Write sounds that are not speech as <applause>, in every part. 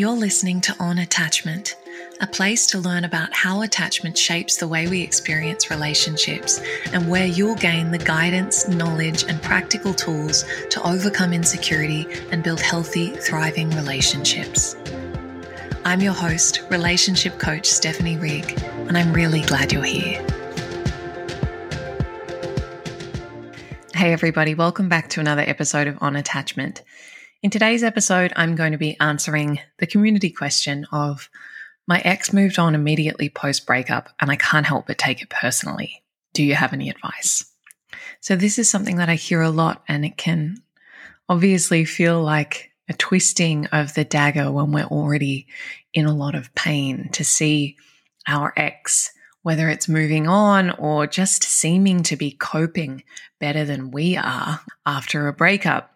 You're listening to On Attachment, a place to learn about how attachment shapes the way we experience relationships and where you'll gain the guidance, knowledge, and practical tools to overcome insecurity and build healthy, thriving relationships. I'm your host, relationship coach Stephanie Rigg, and I'm really glad you're here. Hey, everybody, welcome back to another episode of On Attachment. In today's episode, I'm going to be answering the community question of my ex moved on immediately post breakup, and I can't help but take it personally. Do you have any advice? So, this is something that I hear a lot, and it can obviously feel like a twisting of the dagger when we're already in a lot of pain to see our ex, whether it's moving on or just seeming to be coping better than we are after a breakup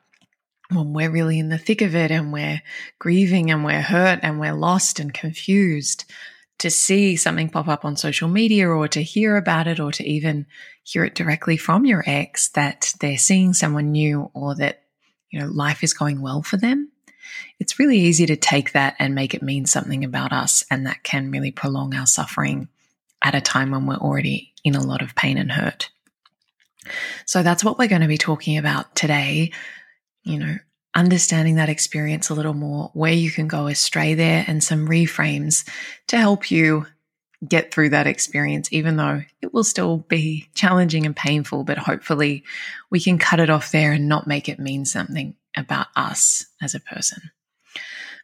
when we're really in the thick of it and we're grieving and we're hurt and we're lost and confused, to see something pop up on social media or to hear about it or to even hear it directly from your ex that they're seeing someone new or that, you know, life is going well for them. It's really easy to take that and make it mean something about us. And that can really prolong our suffering at a time when we're already in a lot of pain and hurt. So that's what we're going to be talking about today you know, understanding that experience a little more, where you can go astray there, and some reframes to help you get through that experience, even though it will still be challenging and painful. But hopefully, we can cut it off there and not make it mean something about us as a person.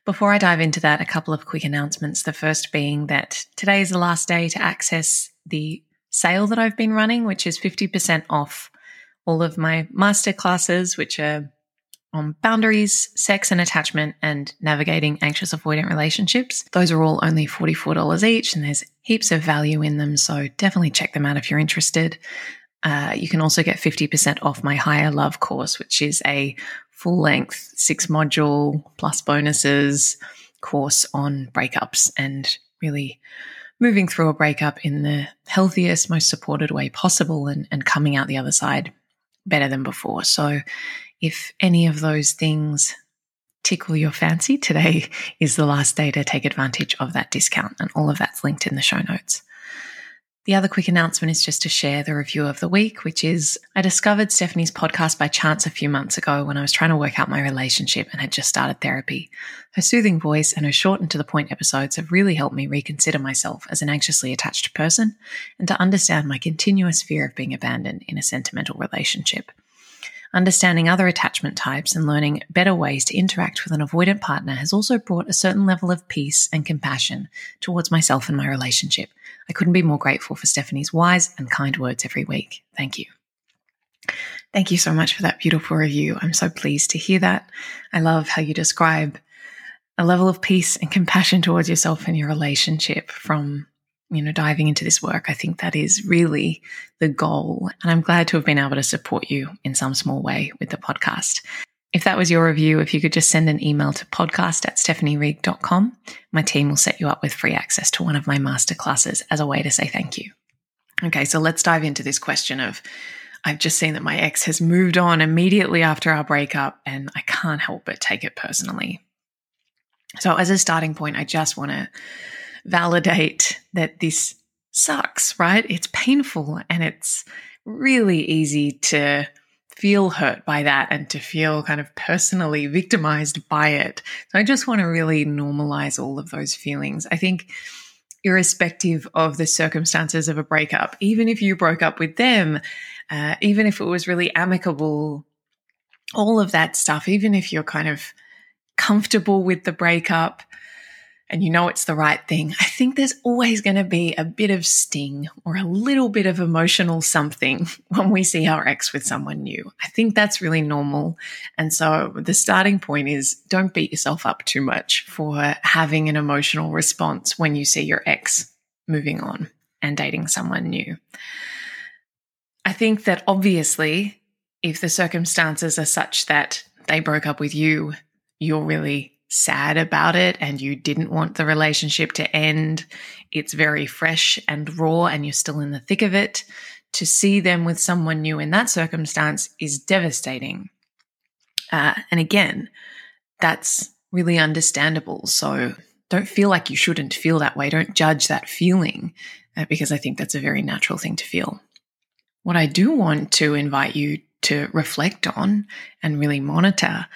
Before I dive into that, a couple of quick announcements. The first being that today is the last day to access the sale that I've been running, which is 50% off all of my master classes, which are on boundaries, sex and attachment, and navigating anxious avoidant relationships. Those are all only $44 each, and there's heaps of value in them. So definitely check them out if you're interested. Uh, you can also get 50% off my Higher Love course, which is a full length six module plus bonuses course on breakups and really moving through a breakup in the healthiest, most supported way possible and, and coming out the other side better than before. So if any of those things tickle your fancy, today is the last day to take advantage of that discount, and all of that's linked in the show notes. The other quick announcement is just to share the review of the week, which is I discovered Stephanie's podcast by chance a few months ago when I was trying to work out my relationship and had just started therapy. Her soothing voice and her short and to the point episodes have really helped me reconsider myself as an anxiously attached person and to understand my continuous fear of being abandoned in a sentimental relationship. Understanding other attachment types and learning better ways to interact with an avoidant partner has also brought a certain level of peace and compassion towards myself and my relationship. I couldn't be more grateful for Stephanie's wise and kind words every week. Thank you. Thank you so much for that beautiful review. I'm so pleased to hear that. I love how you describe a level of peace and compassion towards yourself and your relationship from you know, diving into this work, I think that is really the goal. And I'm glad to have been able to support you in some small way with the podcast. If that was your review, if you could just send an email to podcast at stephanierigg.com, my team will set you up with free access to one of my masterclasses as a way to say thank you. Okay, so let's dive into this question of I've just seen that my ex has moved on immediately after our breakup and I can't help but take it personally. So, as a starting point, I just want to validate that this sucks, right? It's painful and it's really easy to feel hurt by that and to feel kind of personally victimized by it. So I just want to really normalize all of those feelings. I think irrespective of the circumstances of a breakup, even if you broke up with them, uh, even if it was really amicable, all of that stuff, even if you're kind of comfortable with the breakup, and you know it's the right thing, I think there's always going to be a bit of sting or a little bit of emotional something <laughs> when we see our ex with someone new. I think that's really normal. And so the starting point is don't beat yourself up too much for having an emotional response when you see your ex moving on and dating someone new. I think that obviously, if the circumstances are such that they broke up with you, you're really sad about it and you didn't want the relationship to end, it's very fresh and raw and you're still in the thick of it. To see them with someone new in that circumstance is devastating. Uh, and again, that's really understandable. So don't feel like you shouldn't feel that way. Don't judge that feeling uh, because I think that's a very natural thing to feel. What I do want to invite you to reflect on and really monitor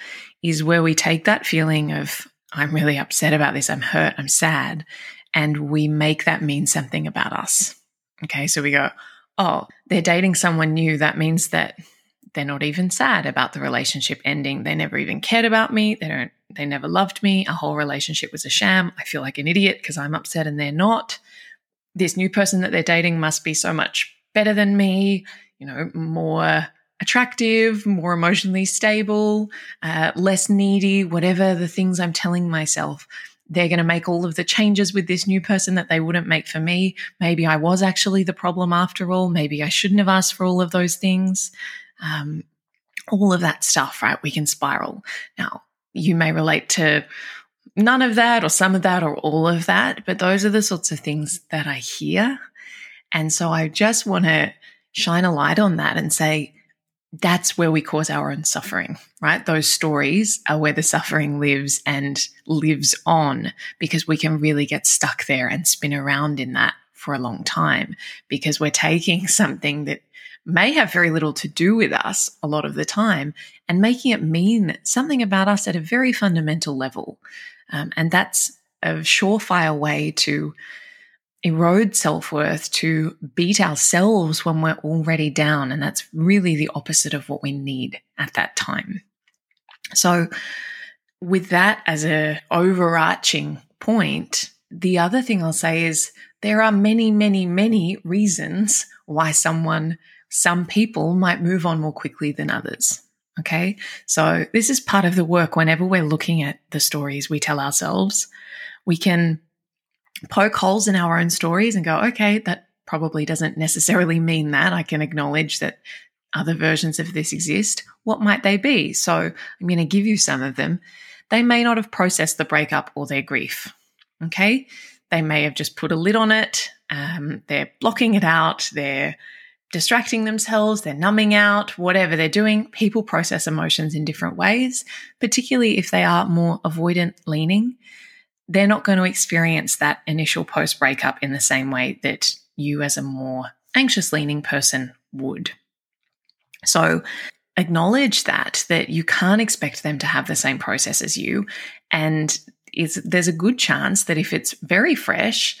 is where we take that feeling of, I'm really upset about this, I'm hurt, I'm sad, and we make that mean something about us. Okay, so we go, oh, they're dating someone new. That means that they're not even sad about the relationship ending. They never even cared about me. They don't, they never loved me. Our whole relationship was a sham. I feel like an idiot because I'm upset and they're not. This new person that they're dating must be so much better than me, you know, more attractive, more emotionally stable, uh, less needy, whatever the things I'm telling myself. They're going to make all of the changes with this new person that they wouldn't make for me. Maybe I was actually the problem after all. Maybe I shouldn't have asked for all of those things. Um, all of that stuff, right? We can spiral. Now, you may relate to none of that or some of that or all of that, but those are the sorts of things that I hear. And so I just want to shine a light on that and say, that's where we cause our own suffering, right? Those stories are where the suffering lives and lives on because we can really get stuck there and spin around in that for a long time because we're taking <laughs> something that may have very little to do with us a lot of the time and making it mean something about us at a very fundamental level. Um, and that's a surefire way to erode self worth, to beat ourselves when we're already down. And that's really the opposite of what we need at that time. So, with that as a overarching point, the other thing I'll say is there are many, many, many reasons why someone, some people might move on more quickly than others. Okay. So this is part of the work whenever we're looking at the stories we tell ourselves. We can poke holes in our own stories and go, okay, that probably doesn't necessarily mean that. I can acknowledge that other versions of this exist. What might they be? So I'm going to give you some of them. They may not have processed the breakup or their grief. Okay. They may have just put a lid on it. Um, they're blocking it out. They're distracting themselves. They're numbing out, whatever they're doing. People process emotions in different ways, particularly if they are more avoidant leaning they're not going to experience that initial post breakup in the same way that you, as a more anxious leaning person, would. So, acknowledge that that you can't expect them to have the same process as you and is there's a good chance that if it's very fresh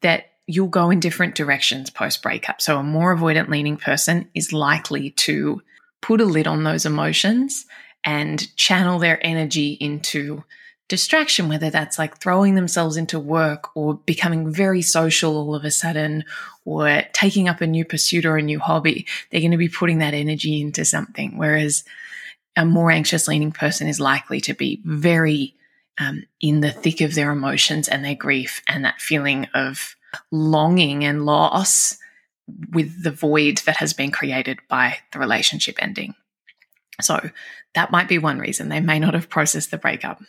that you'll go in different directions post breakup so a more avoidant leaning person is likely to put a lid on those emotions and channel their energy into distraction, whether that's like throwing themselves into work or becoming very social all of a sudden or taking up a new pursuit or a new hobby, they're going to be putting that energy into something. Whereas a more anxious leaning person is likely to be very um, in the thick of their emotions and their grief and that feeling of longing and loss with the void that has been created by the relationship ending. So that might be one reason they may not have processed the breakup.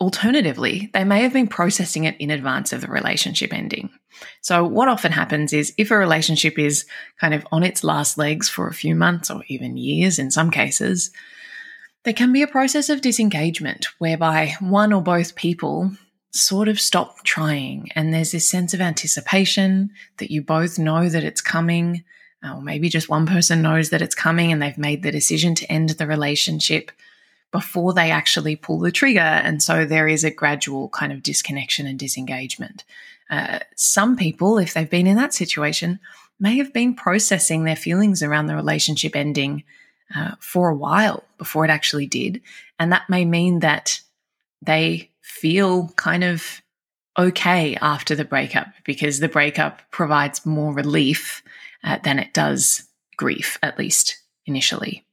Alternatively, they may have been processing it in advance of the relationship ending. So, what often happens is if a relationship is kind of on its last legs for a few months or even years in some cases, there can be a process of disengagement whereby one or both people sort of stop trying. And there's this sense of anticipation that you both know that it's coming, uh, or maybe just one person knows that it's coming and they've made the decision to end the relationship before they actually pull the trigger. And so there is a gradual kind of disconnection and disengagement. Uh, some people, if they've been in that situation, may have been processing their feelings around the relationship ending uh, for a while before it actually did. And that may mean that they feel kind of okay after the breakup because the breakup provides more relief uh, than it does grief, at least initially.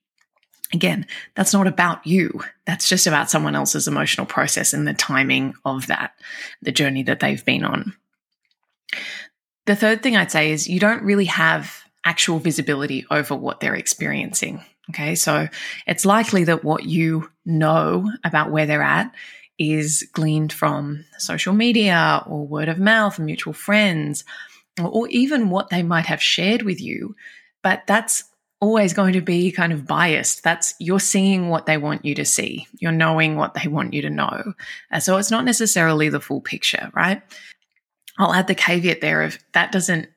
Again, that's not about you. That's just about someone else's emotional process and the timing of that, the journey that they've been on. The third thing I'd say is you don't really have actual visibility over what they're experiencing. Okay. So it's likely that what you know about where they're at is gleaned from social media or word of mouth, mutual friends, or even what they might have shared with you. But that's always going to be kind of biased. That's you're seeing what they want you to see. You're knowing what they want you to know. Uh, so it's not necessarily the full picture, right? I'll add the caveat there of that doesn't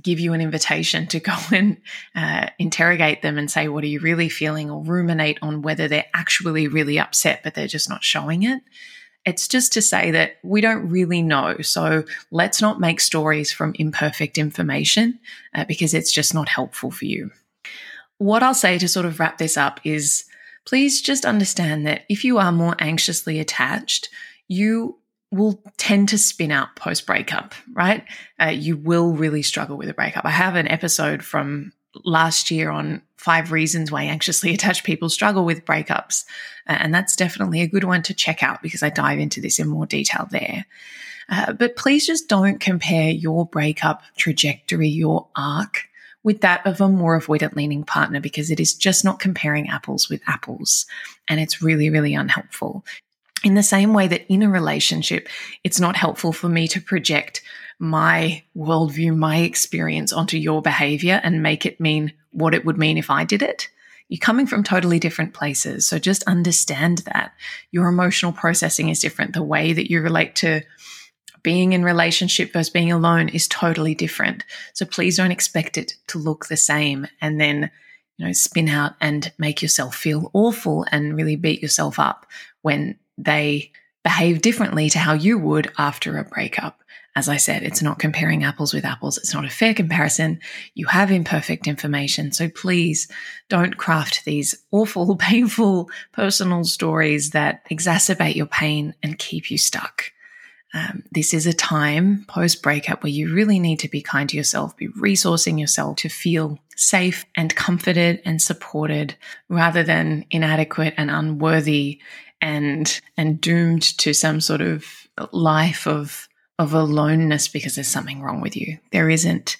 give you an invitation to go <laughs> and uh, interrogate them and say, what are you really feeling? Or ruminate on whether they're actually really upset, but they're just not showing it. It's just to say that we don't really know. So let's not make stories from imperfect information uh, because it's just not helpful for you what I'll say to sort of wrap this up is please just understand that if you are more anxiously attached, you will tend to spin out post breakup, right? Uh, you will really struggle with a breakup. I have an episode from last year on five reasons why anxiously attached people struggle with breakups. Uh, and that's definitely a good one to check out because I dive into this in more detail there. Uh, but please just don't compare your breakup trajectory, your arc, with that of a more avoidant leaning partner because it is just not comparing apples with apples. And it's really, really unhelpful. In the same way that in a relationship, it's not helpful for me to project my worldview, my experience onto your behavior and make it mean what it would mean if I did it. You're coming from totally different places. So just understand that your emotional processing is different. The way that you relate to being in relationship versus being alone is totally different. So please don't expect it to look the same and then, you know, spin out and make yourself feel awful and really beat yourself up when they behave differently to how you would after a breakup. As I said, it's not comparing apples with apples. It's not a fair comparison. You have imperfect information. So please don't craft these awful, <laughs> painful personal stories that exacerbate your pain and keep you stuck. Um, this is a time post breakup where you really need to be kind to yourself, be resourcing yourself to feel safe and comforted and supported rather than inadequate and unworthy and and doomed to some sort of life of of aloneness because there's something wrong with you. There isn't.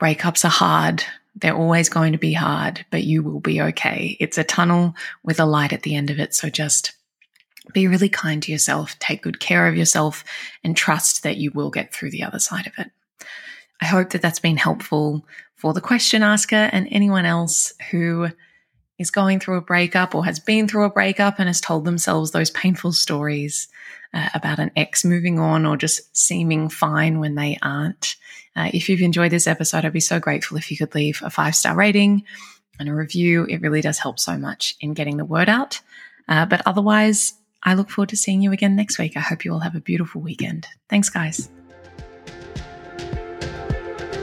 Breakups are hard. They're always going to be hard, but you will be okay. It's a tunnel with a light at the end of it. So just be really kind to yourself, take good care of yourself, and trust that you will get through the other side of it. I hope that that's been helpful for the question asker and anyone else who is going through a breakup or has been through a breakup and has told themselves those painful stories uh, about an ex moving on or just seeming fine when they aren't. Uh, if you've enjoyed this episode, I'd be so grateful if you could leave a five star rating and a review. It really does help so much in getting the word out. Uh, but otherwise, I look forward to seeing you again next week. I hope you all have a beautiful weekend. Thanks, guys.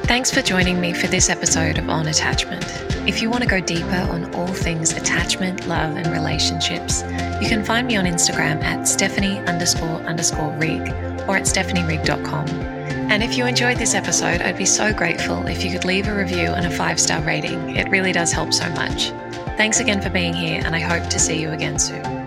Thanks for joining me for this episode of On Attachment. If you want to go deeper on all things attachment, love, and relationships, you can find me on Instagram at Stephanie underscore underscore rigg or at stephanierigg.com. And if you enjoyed this episode, I'd be so grateful if you could leave a review and a five star rating. It really does help so much. Thanks again for being here, and I hope to see you again soon.